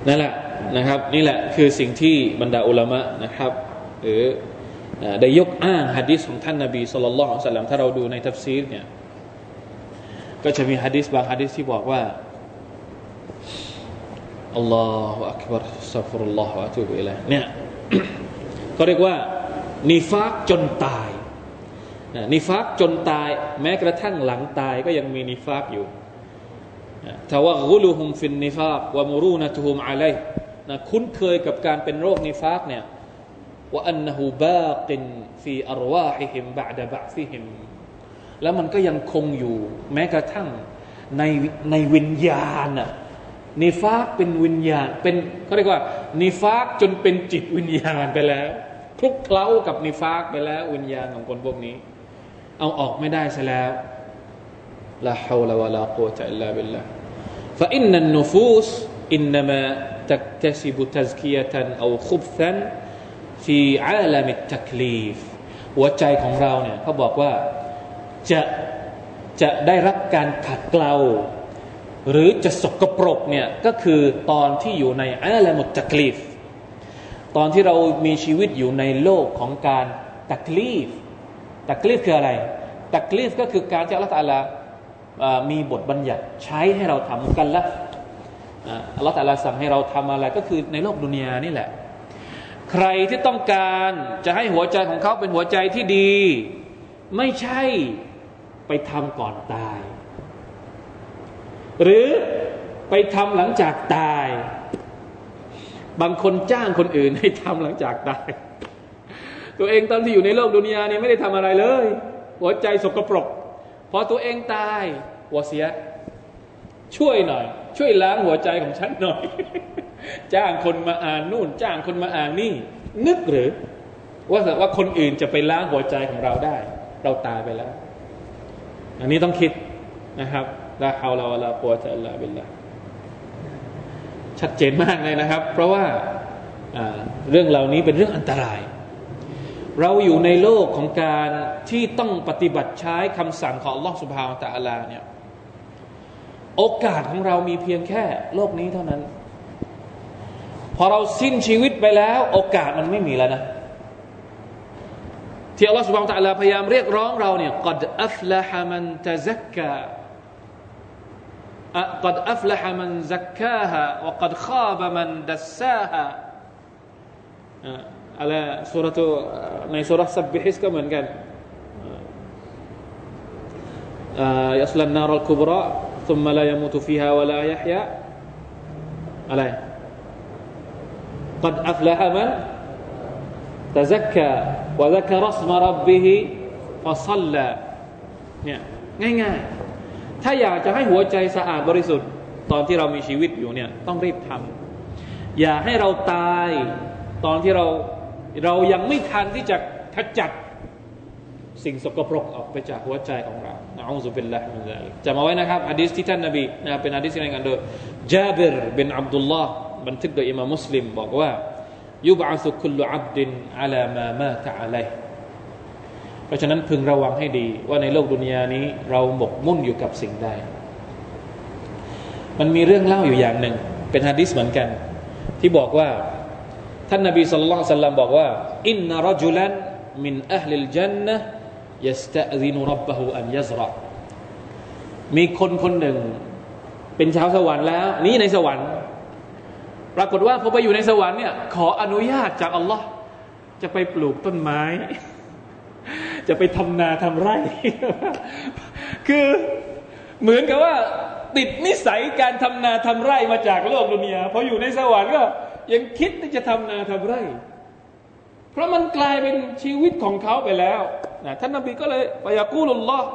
นั่นแหละนะครับ นี่แหละคือสิ่งที่บรรดาعلماءนะครับหรือได้ยกอ้างحديثของท่านนบีصلى الله عليه وسلمถ้าเราดูในتفسيرเนี่ยก็จะมีฮะดิษบางฮะดิษที่บอกว่าالله أكبر أستغفر الله وأتوب إليهเนี่ยเขาเรียกว่านิฟากจนตาย นิฟากจนตาย แม้กระทั่งหลังตายก็ยังมีนิฟากอยู่ทว่ากุลุฮุมฟินนิฟากวะมูรูนตุฮุมอะลัยนะคุ้นเคยกับการเป็นโรคนิฟากเนี่ยว่าอันนหูบากินฟีอารวาฮิฮิมบะดะบะฟิฮิมแล้วมันก็ยังคงอยู่ แม้กระทั่งในในวิญญาณน่ะนิฟากเป็นวิญญาณเป็นเขาเรียกว่าنفاقจนเป็นจิตวิญญาณไปแล้วคลุกเคล้ากับنفاقไปแล้ววิญญาณของคนพวกนี้ เอาออกไม่ได้ซะแล้วلا حول ولا قوة إلا بالله فإن النفوس إنما تكتسب تزكية أو خبثا في عالم التكليفหัวใจของเราเนี่ยเขาบอกว่าจะจะได้รับการขัดเกลาหรือจะสกปรกเนี่ยก็คือตอนที่อยู่ในอาลามุตักลีฟตอนที่เรามีชีวิตอยู่ในโลกของการตักลีฟ ตักลีฟคืออะไร ตักลีฟก็คือการที่อัลลอฮฺตาลามีบทบัญญัติใช้ให้เราทำกันละอัลลอฮฺตาลาสั่งให้เราทำอะไรก็คือในโลกดุนยานี่แหละ ใครที่ต้องการจะให้หัวใจของเขาเป็นหัวใจที่ดี ไม่ใช่ไปทำก่อนตาย หรือไปทำหลังจากตาย บางคนจ้างคนอื่นให้ทำหลังจากตาย ตัวเองตอนที่อยู่ในโลกดุนยาเนี่ยไม่ได้ทำอะไรเลย หัวใจสกปรกพอตัวเองตาย หัวเสีย ช่วยหน่อย ช่วยล้างหัวใจของฉันหน่อย จ้างคนมาอ่านนู่น จ้างคนมาอ่านนี่ นึกหรือ ว่าว่าคนอื่นจะไปล้างหัวใจของเราได้ เราตายไปแล้ว อันนี้ต้องคิดนะครับลาฮาวลาวลาปัวจะลาบิลละชัดเจนมากเลยนะครับ เพราะว่าเรื่องเหล่านี้เป็นเรื่องอันตราย เราอยู่ในโลกของการที่ต้องปฏิบัติใช้คำสั่งของลอสุภาวตะอาลาเนี่ยโอกาสของเรามีเพียงแค่โลกนี้เท่านั้น พอเราสิ้นชีวิตไปแล้ว โอกาสมันไม่มีแล้วนะที่อัลลอฮฺสุบานตะลาพยายามเรียกร้องเราเนี่ยกัดอัฟละฮะมันตะซักกะกัดอัฟละฮะมันซักกาฮะวกัดข้าบมันดัสซาฮะ อะไรสุรทูในสุรสับบิฮิสก็เหมือนกันยัสลันนารัลคุบระ ثم لا يموت فيها ولا يحيا อะไร قد أفلح من تزكى وذكر اسم ربه فصلى เนี่ยง่ายๆ ถ้าอยากจะให้หัวใจสะอาดบริสุทธิ์ ตอนที่เรามีชีวิตอยู่เนี่ยต้องรีบทำอย่าให้เราตายตอนที่เรา เรายังไม่ทันที่จะขจัดสิ่งสกปรกออกไปจากหัวใจของเรานะอัลลอฮฺสุบิลละมินซาลิกจะมาไว้นะครับฮะดิษที่ท่านนบีนะเป็นฮะดิษที่รายงานโดยจาบิรบินอับดุลลอฮ์บันทึกโดยอิมามมุสลิมบอกว่ายุบอัสุคุลอับดินอัลามามาตะอะลัยเพราะฉะนั้นพึงระวังให้ดี ว่าในโลกดุนยานี้ เราหมกมุ่นอยู่กับสิ่งใด มันมีเรื่องเล่าอยู่อย่างหนึ่ง เป็นฮะดิษเหมือนกัน ที่บอกว่า ท่านนบีสุลต่านสัลลัมบอกว่าอินนารจุลันมินอัลลิลจันนะยัสตะซินุรับบะฮูอันยัซรมีคนคนหนึ่ง เป็นชาวสวรรค์แล้ว นี้ในสวรรค์ ปรากฏว่าพอไปอยู่ในสวรรค์เนี่ยขออนุญาตจากอัลลอฮ์จะไปปลูกต้นไม้ จะไปทำนาทำไร่ คือเหมือนกับว่า ติดนิสัยการทำนาทำไร่มาจากโลกดุนยาพออยู่ในสวรรค์ก็ ยังคิดที่จะทำนาทำไร่ เพราะมันกลายเป็นชีวิตของเขาไปแล้วนะท่านนบีก็เลยไปยากูลุลลอฮ์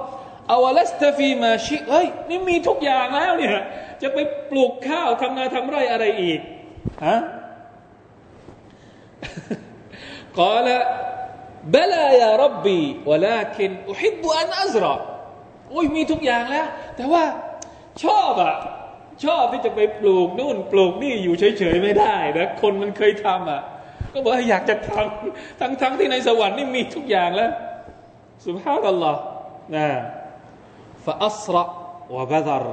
อาวลัสตฟีมาชิเฮ้ยนี่มีทุกอย่างแล้วเนี่ยจะไปปลูกข้าวทำนาทำไร่อะไรอีกฮะกล่าวบลายารับบีวลาคินอุฮิบุอันอัซรอโอ้ยมีทุกอย่างแล้ว แต่ว่าชอบอะ ชอบที่จะไปปลูกนู่นปลูกนี่อยู่เฉยๆไม่ได้นะคนมันเคยทำอะ ก็บอกอยากจะทำทั้งๆทที่ในสวรรค์นี่มีทุกอย่างแล้วسبحان اللهนะفأسرع وبذر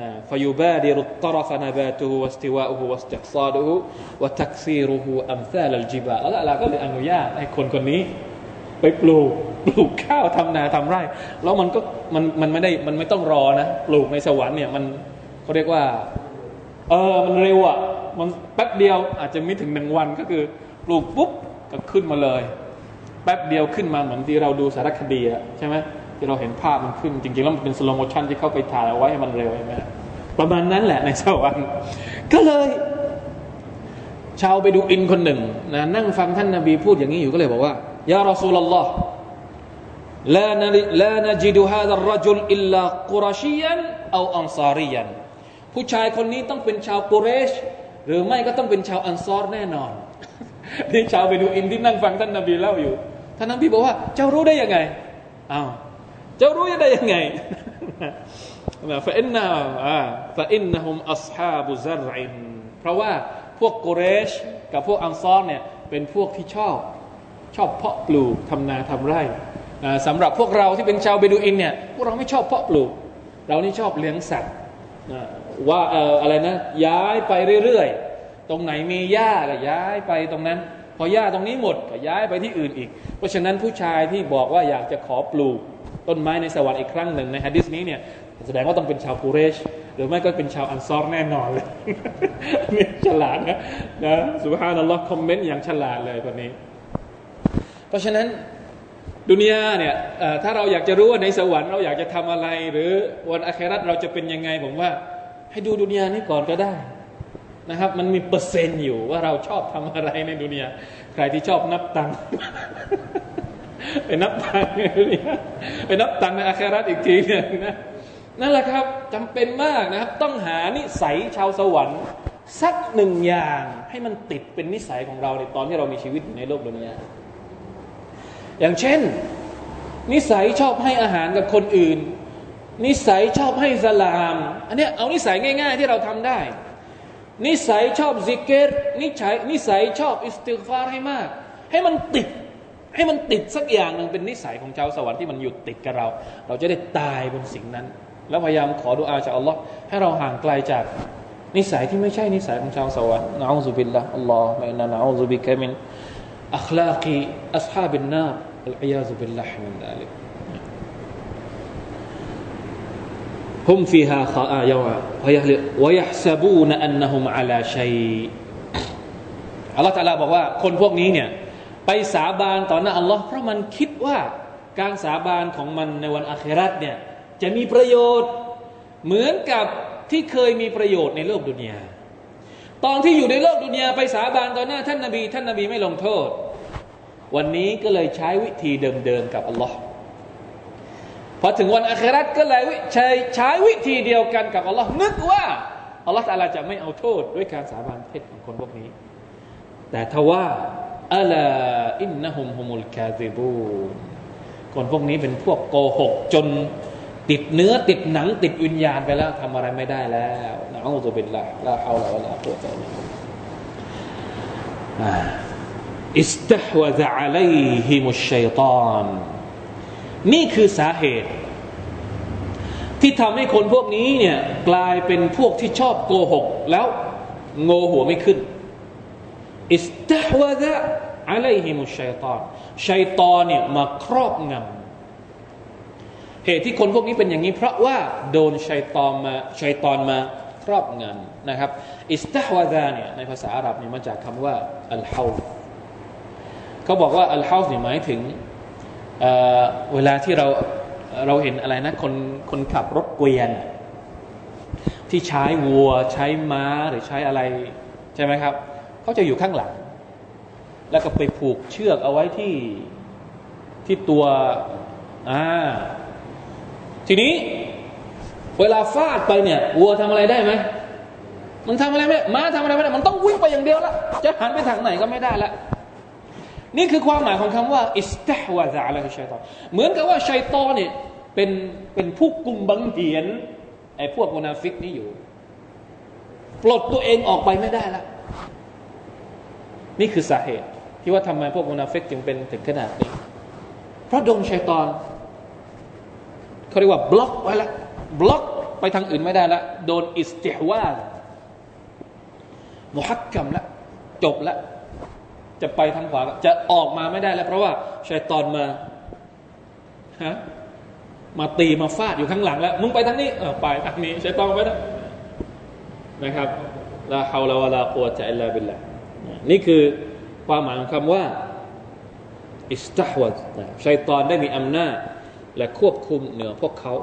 นะ فيبادر الطرف نباته واستواؤه واستحصاده وتكويره أمثال الجبالอัลลอฮ์ก็เลยอนุญาตให้คนคนนี้ ไปปลูกปลูกข้าวทำนาทำไร่ แล้วมันก็มันมันไม่ได้มันไม่ต้องรอนะ ปลูกในสวรรค์เนี่ยมัน เขาเรียกว่า เออมันเร็วอะ่ะมันแป๊บเดียวอาจจะไม่ถึงหนึ่งวันก็คือ ปลูกปุ๊บก็ขึ้นมาเลย แป๊บเดียวขึ้นมาเหมือนที่เราดูสารคดีอะใช่ไหมที่เราเห็นภาพมันขึ้น จริงๆแล้วมันเป็นสโลโมชันที่เข้าไปถ่ายเอาไว้ให้มันเร็วใช่ไหมประมาณนั้นแหละในสวรรค์ก็เลย ชาวไปดูอินคนหนึ่งนะนั่งฟังท่านนาบีพูดอย่างนี้อยู่ก็เลยบอกว่ายารอซูลลอฮ์ لا لا نجد هذا الرجل إلا قرشيا أو أنصاريا ผู้ชายคนนี้ต้องเป็นชาวกุเรช หรือไม่ก็ต้องเป็นชาวอันซอรแน่นอนนี่ชาวไปดูอินที่นั่งฟังท่านนาบีเล่าอยู่ท่านนาบีบอกว่า เจ้ารู้ได้ยังไงอ้าวเจ้ารู้ได้ยังไงฟาอินนาฟาอินนะฮุมอัศฮาบุซารอินเพราะว่าพวกกุเรช กับพวกอันซอรเนี่ยเป็นพวกที่ชอบ ชอบเพาะปลูกทำนาทำไร่สำหรับพวกเราที่เป็นชาวเบดูอินเนี่ยพวกเราไม่ชอบเพาะปลูก เรานี่ชอบเลี้ยงสัตว์ ว่าอะไรนะ ย้ายไปเรื่อยๆ ตรงไหนมีหญ้าก็ย้ายไปตรงนั้น พอหญ้าตรงนี้หมดก็ย้ายไปที่อื่นอีก เพราะฉะนั้นผู้ชายที่บอกว่าอยากจะขอปลูกต้นไม้ในสวรรค์อีกครั้งหนึ่งในحديثนี้เนี่ยแสดงว่าต้องเป็นชาวกูเรช หรือไม่ก็เป็นชาวอันซอรแน่นอนเลยนี่ฉลาดนะนะسبحان الله comment อย่างฉลาดเลยคนนี้ เพราะฉะนั้นدنياเนี่ยถ้าเราอยากจะรู้ว่าในสวรรค์เราอยากจะทำอะไร หรือวันآخرةเราจะเป็นยังไงผมว่า ให้ดูدنياนี้ก่อนก็ได้นะครับ มันมีเปอร์เซ็นต์อยู่ว่าเราชอบทำอะไรในدنياใครที่ชอบนับตังค์ไปนับตังค์ไปนับตังค์ในอาคราตอีกทีนึงนะนั่นแหละครับจำเป็นมากนะครับ ต้องหานิสัยชาวสวรรค์ สักหนึ่งอย่างให้มันติดเป็นนิสัยของเราในตอนที่เรามีชีวิตในโลกดุนยาอย่างเช่น นิสัยชอบให้อาหารกับคนอื่น นิสัยชอบให้สลาม อันนี้เอานิสัยง่าย ๆ ที่เราทำได้ นิสัยชอบซิกเกตนิสัยนิสัยชอบاستغفارให้มาก ให้มันติด ให้มันติดสักอย่างหนึ่งเป็นนิสัยของชาวสวรรค์ที่มันอยู่ติดกับเรา เราจะได้ตายบนสิ่งนั้น แล้วพยายามขอدعاءจากอัลลอฮ์ให้เราห่างไกลจากนิสัยที่ไม่ใช่นิสัยของชาวสวรรค์นะنعوذ بالله اللهم إنا نعوذ بك من أخلاق أصحاب النار والعياذ بالله من ذلك อฮฺตาลาบอกว่า คนพวกนี้เนี่ย ไปสาบานต่อหน้าอัลลอฮ์เพราะมันคิดว่าการสาบานของมันในวันอาคราตเนี่ยจะมีประโยชน์เหมือนกับที่เคยมีประโยชน์ในโลกดุนยาตอนที่อยู่ในโลกดุนยาไปสาบานต่อหน้าท่านนาบี ท่านนาบีไม่ลงโทษ วันนี้ก็เลยใช้วิธีเดิมๆกับอัลลอฮ์ พอถึงวันอัคราตก็เลยใช้ใช้วิธีเดียวกันกับอัลลอฮ์นึกว่าอัลลอฮ์อาลาจะไม่เอาโทษด้วยการสาบานเท็จของคนพวกนี้ แต่ทว่าอัลาอินนะฮุมฮุมุลคาซิบูนคนพวกนี้เป็นพวกโกหกจนติดเนื้อติดหนังติดวิญญาณไปแล้วทำอะไรไม่ได้แล้วนะอัลลอฮฺเป็นละลาเอาละวะลาตัวใจاستحوذ عليهم الشيطان นี่คือสาเหตุ ที่ทำให้คนพวกนี้เนี่ยกลายเป็นพวกที่ชอบโกหก แล้วโงหัวไม่ขึ้นاستحوذ عليهم الشيطان شيطانเนี่ยมาครอบงำเหตุที่คนพวกนี้เป็นอย่างนี้ เพราะว่าโดนشيطان มา شيطانมาครอบงำนะครับอิสตาวาดาเนี่ยในภาษาอาหรับเนี่ยมาจากคำว่าอัลฮาวเขาบอกว่าอัลฮาวเนี่ยหมายถึง เเวลาที่เราเราเห็นอะไรนะคนคนขับรถเกวียน ที่ใช้วัวใช้ม้าหรือใช้อะไร ใช่ไหมครับเขาจะอยู่ข้างหลัง แล้วก็ไปผูกเชือกเอาไว้ที่ที่ตัวอ่าทีนี้ เวลาฟาดไปเนี่ยวัวทำอะไรได้ไหมมันทำอะไรไม่ม้าทำอะไรไม่ได้ มันต้องวิ่งไปอย่างเดียวละจะหันไปทางไหนก็ไม่ได้ละ นี่คือความหมายของคำว่าاستحوذ عليهم الشيطانเหมือนกับว่าشيطانเนี่ยเป็นเป็นผู้กุมบังเหียนไอ้พวกمنافقนี่อยู่ ปลดตัวเองออกไปไม่ได้ละนี่คือสาเหตุ ที่ว่าทำไมพวกمنافقจึงเป็นถึงขนาดนี้ เพราะดงชัยตอนเขาเรียกว่าบล็อกไว้แล้วบล็อกไปทางอื่นไม่ได้ละโดนอิสติฮวามุฮักกัมละจบละ จะไปทางขวา จะออกมาไม่ได้แล้วเพราะว่าชัยตอนมาฮะมาตีมาฟาดอยู่ข้างหลังแล้ว มึงไปทางนี้เออไปทางนี้ชัยตอนไปทางนะครับลาฮาวลาวะลากัวจะอิลลาบิลละนี่คือความหมายของคำว่าاستحوذ شيطانได้มีอำนาจและควบคุมเหนือพวกเขา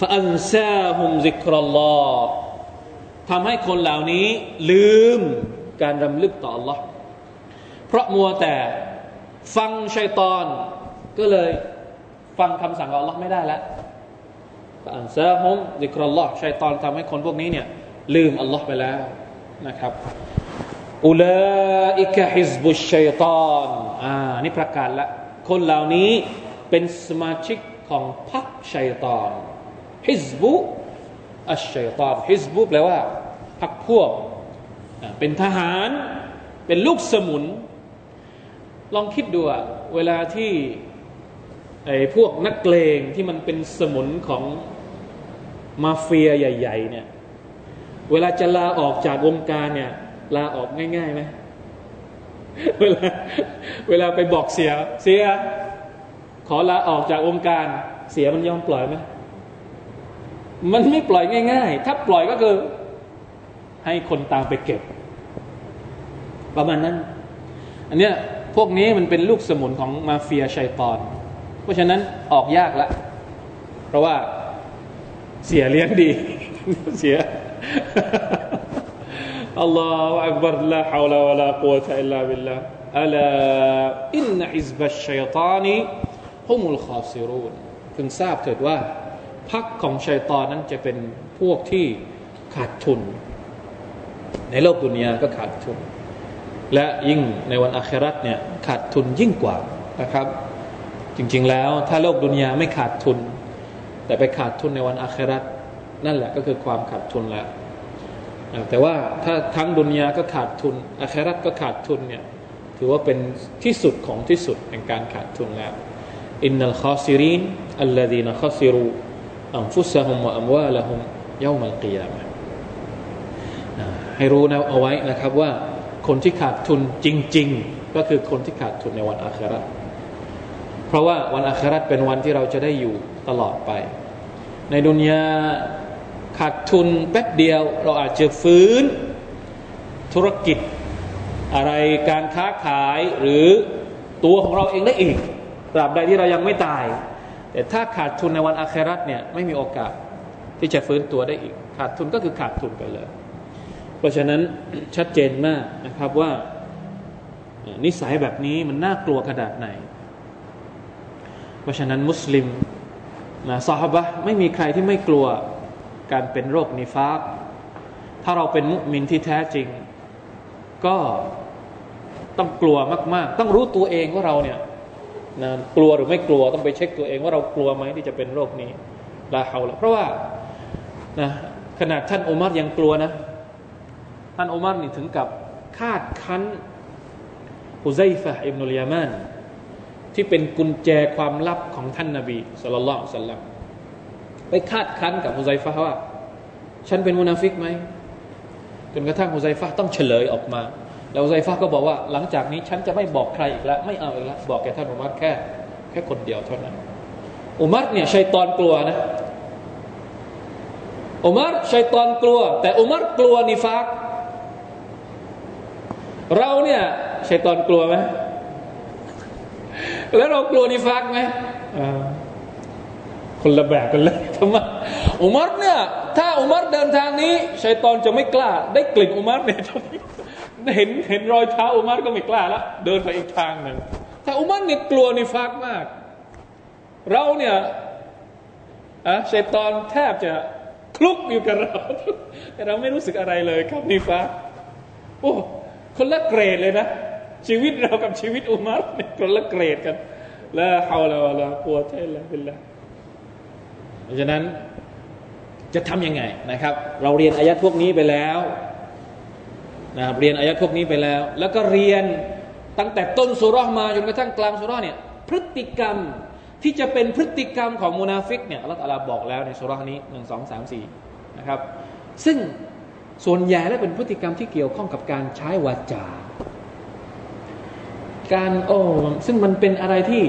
فأنساهم ذكر اللهทำให้คนเหล่านี้ลืมการรำลึกต่อ Allah เพราะมัวแต่ฟังشيطان ก็เลยฟังคำสั่งของ Allah ไม่ได้แล้วأنساهم ذكر الله شيطانทำให้คนพวกนี้เนี่ยลืม Allah ไปแล้วนะครับอุลาอิกะฮิซบุชัยตอนอ่านี่ประกาศละคนเหล่านี้เป็นสมาชิกของพรรคชัยตอนฮิซบุอัชชัยตอนฮิซบุแปลว่าพรรคพวกเป็นทหารเป็นลูกสมุน ลองคิดดูอะเวลาที่ไอ้พวกนักเลงที่มันเป็นสมุนของมาเฟียใหญ่ ๆ เนี่ย เวลาจะลาออกจากวงการเนี่ย ลาออกง่ายๆไหมเวลาเวลาไปบอกเสีย เสีย ขอลาออกจากวงการ เสียมันยอมปล่อยไหมมันไม่ปล่อยง่าย ๆ ถ้าปล่อยก็คือ ให้คนตามไปเก็บ ประมาณนั้น อันเนี้ยพวกนี้มันเป็นลูกสมุนของมาเฟียชัยตอน เพราะฉะนั้นออกยากละ เพราะว่าเสียเลี้ยงดี เสียอัลลอฮฺอักบารลาฮาวลาวะลากุวะตะอิลลาบิลลาอัลาอินนฮิซบัชชัยตานีฮุมุลคาซิรูนพึงทราบเถิดว่าพักของชัยตอนนั้นจะเป็นพวกที่ขาดทุน ในโลกดุนยาก็ขาดทุน และยิ่งในวันอาคราตเนี่ยขาดทุนยิ่งกว่านะครับ จริงๆแล้วถ้าโลกดุนยาไม่ขาดทุน แต่ไปขาดทุนในวันอาคราตนั่นแหละก็คือความขาดทุนแล้วแต่ว่าถ้าทั้งดุนยาก็ขาดทุนอาคราตก็ขาดทุนเนี่ยถือว่าเป็นที่สุดของที่สุดแห่งการขาดทุนแล้วอินนัลคอซิรินอัลลดีนคอซิรูอัมฟุสฮุมวะอัมวาละฮุมเยามัลกิยามะให้รู้นะเอาไว้นะครับว่า คนที่ขาดทุนจริง ๆ ก็คือคนที่ขาดทุนในวันอาคราเพราะว่าวันอาคราเป็นวันที่เราจะได้อยู่ตลอดไป ในดุนยาขาดทุนแป๊บเดียว เราอาจจะฟื้นธุรกิจ อะไรการค้าขายหรือตัวของเราเองได้อีกตราบใดที่เรายังไม่ตาย แต่ถ้าขาดทุนในวันอาคราตเนี่ยไม่มีโอกาสที่จะฟื้นตัวได้อีก ขาดทุนก็คือขาดทุนไปเลย เพราะฉะนั้นชัดเจนมากนะครับว่านิสัยแบบนี้มันน่ากลัวขนาดไหน เพราะฉะนั้นมุสลิมนะซาฮบะไม่มีใครที่ไม่กลัวการเป็นโรคนิฟากถ้าเราเป็นมุมินที่แท้จริง ก็ต้องกลัวมาก ๆ ต้องรู้ตัวเองว่าเราเนี่ยนะกลัวหรือไม่กลัวต้องไปเช็คตัวเองว่าเรากลัวไหมที่จะเป็นโรคนี้ลาเฮาละเพราะว่านะขนาดท่านอุมัรยังกลัวนะ ท่านอุมัรนี่ถึงกับคาดคั้นฮุไซฟะอิบนุลยามานที่เป็นกุญแจความลับของท่านนาบีสุลต่านสัลลัมไปคาดคั้นกับฮุไซฟะว่า ฉันเป็นมุนาฟิกไหมจนกระทั่งฮุไซฟะต้องเฉลยออกมา แล้วไซฟ้าก็บอกว่า หลังจากนี้ฉันจะไม่บอกใครอีกแล้วไม่เอาอีกแล้วบอกแกท่านอุมัรแค่ แค่คนเดียวเท่านั้นอุมัรเนี่ยชัยตอนกลัวนะอุมัรชัยตอนกลัว แต่อุมัรกลัวนิฟาก เราเนี่ยชัยตอนกลัวไหมแล้วเรากลัวนิฟากไหมคนละแบบกันเลยทำไมอุมัรเนี่ยถ้าอุมัรเดินทางนี้ชัยตอนจะไม่กล้า ได้กลิ่นอุมัรเนี่ยเห็นเห็นรอยเท้าอุมัรก็ไม่กล้าแล้วเดินไปอีกทางหนึ่งแต่อุมัรเนี่ยกลัวนิฟากมาก เราเนี่ยอะชัยตอนแทบจะคลุกอยู่กับเราแต่เราไม่รู้สึกอะไรเลยครับนิฟากโอ้ คนละเกรดเลยนะ ชีวิตเรากับชีวิตอุมัรเนี่ยคนละเกรดกันละฮาวลาวะลากลัวใช่ละเป็นละเพราะฉะนั้นจะทำยังไงนะครับ เราเรียนอายะพวกนี้ไปแล้วนะครับเรียนอายะพวกนี้ไปแล้ว แล้วก็เรียนตั้งแต่ต้นสุรมาจนกระทั่งกลางสุรเนี่ยพฤติกรรมที่จะเป็นพฤติกรรมของมุนาฟิกเนี่ยอัลลอฮฺบอกแล้วในสุรานี้หนึ่งสองสามสี่นะครับ ซึ่ง ส่วนใหญ่แล้วเป็นพฤติกรรมที่เกี่ยวข้องกับการใช้วาจา การโอ้ซึ่งมันเป็นอะไรที่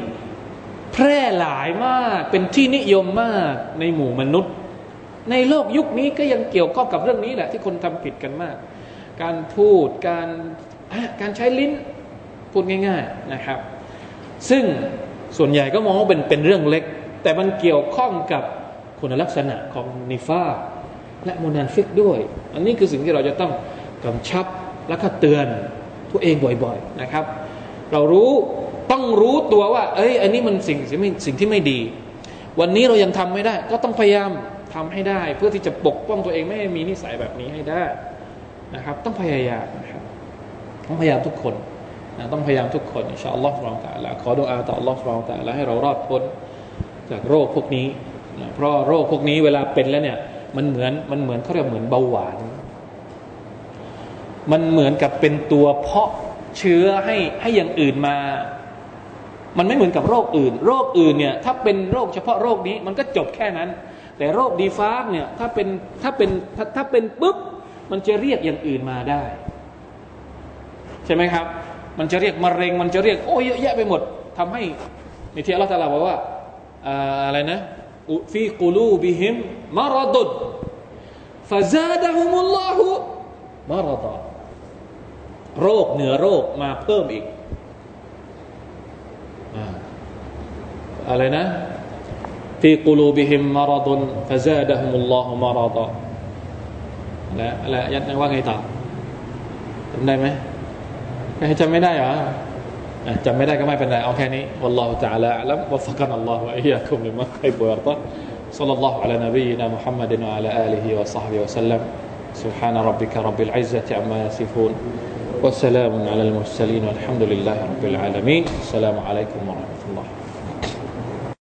แพร่หลายมาก เป็นที่นิยมมากในหมู่มนุษย์ ในโลกยุคนี้ก็ยังเกี่ยวข้องกับเรื่องนี้แหละที่คนทำผิดกันมาก การพูดการการใช้ลิ้นพูดง่าย ๆนะครับ ซึ่งส่วนใหญ่ก็มองว่าเป็นเป็นเรื่องเล็ก แต่มันเกี่ยวข้องกับคุณลักษณะของนิฟา และมุนาฟิกด้วย อันนี้คือสิ่งที่เราจะต้องกำชับและก็เตือนตัวเองบ่อยๆนะครับ เรารู้ต้องรู้ตัวว่า เอ้ย อันนี้มันสิ่งที่ไม่สิ่งที่ไม่ดี วันนี้เรายังทำไม่ได้ ก็ต้องพยายามทำให้ได้ เพื่อที่จะปกป้องตัวเองไม่ให้มีนิสัยแบบนี้ให้ได้นะครับ ต้องพยายามนะครับต้องพยายามทุกคนนะต้องพยายามทุกคนอินชาอัลลอฮฺสุบานตะละขอดุอาต่ออัลลอฮฺสุบานตะละให้เรารอดพ้นจากโรคพวกนี้นะเพราะโรคพวกนี้เวลาเป็นแล้วเนี่ย มันเหมือนมันเหมือนเขาเรียกเหมือนเบาหวาน มันเหมือนกับเป็นตัวเพาะเชื้อให้ให้อย่างอื่นมา มันไม่เหมือนกับโรคอื่น โรคอื่นเนี่ย ถ้าเป็นโรคเฉพาะโรคนี้ มันก็จบแค่นั้น แต่โรคดีฟาร์กเนี่ย ถ้าเป็นถ้าเป็นถ้าเป็นปุ๊บมันจะเรียกอย่างอื่นมาได้ ใช่ไหมครับ มันจะเรียกมะเร็ง มันจะเรียกโอ้เยอะแยะไปหมดทำให้ในที่อัลลอฮฺตาลาบอกว่าอะไรนะ ฟีกูลูบิฮิมมารดุดฟาซาดะฮุมุลลอฮุมารดะโรคเหนือโรคมาเพิ่มอีกอะไรนะฟีกูลูบิฮิมมารดุนฟาซาดะฮุมุลลอฮุมารดะและและยัดว่าไงต่อจำได้ไหมจำไม่ได้เหรอ จำไม่ได้ก็ไม่เป็นไรเอาแค่นี้ والله تعالى أعلم وفقنا الله وإياكم لما يحب ويرضى صلى الله على نبينا محمد وعلى آله وصحبه وسلم سبحان ربك رب العزة عما يصفون وسلام على المرسلين والحمد لله رب العالمين السلام عليكم ورحمة الله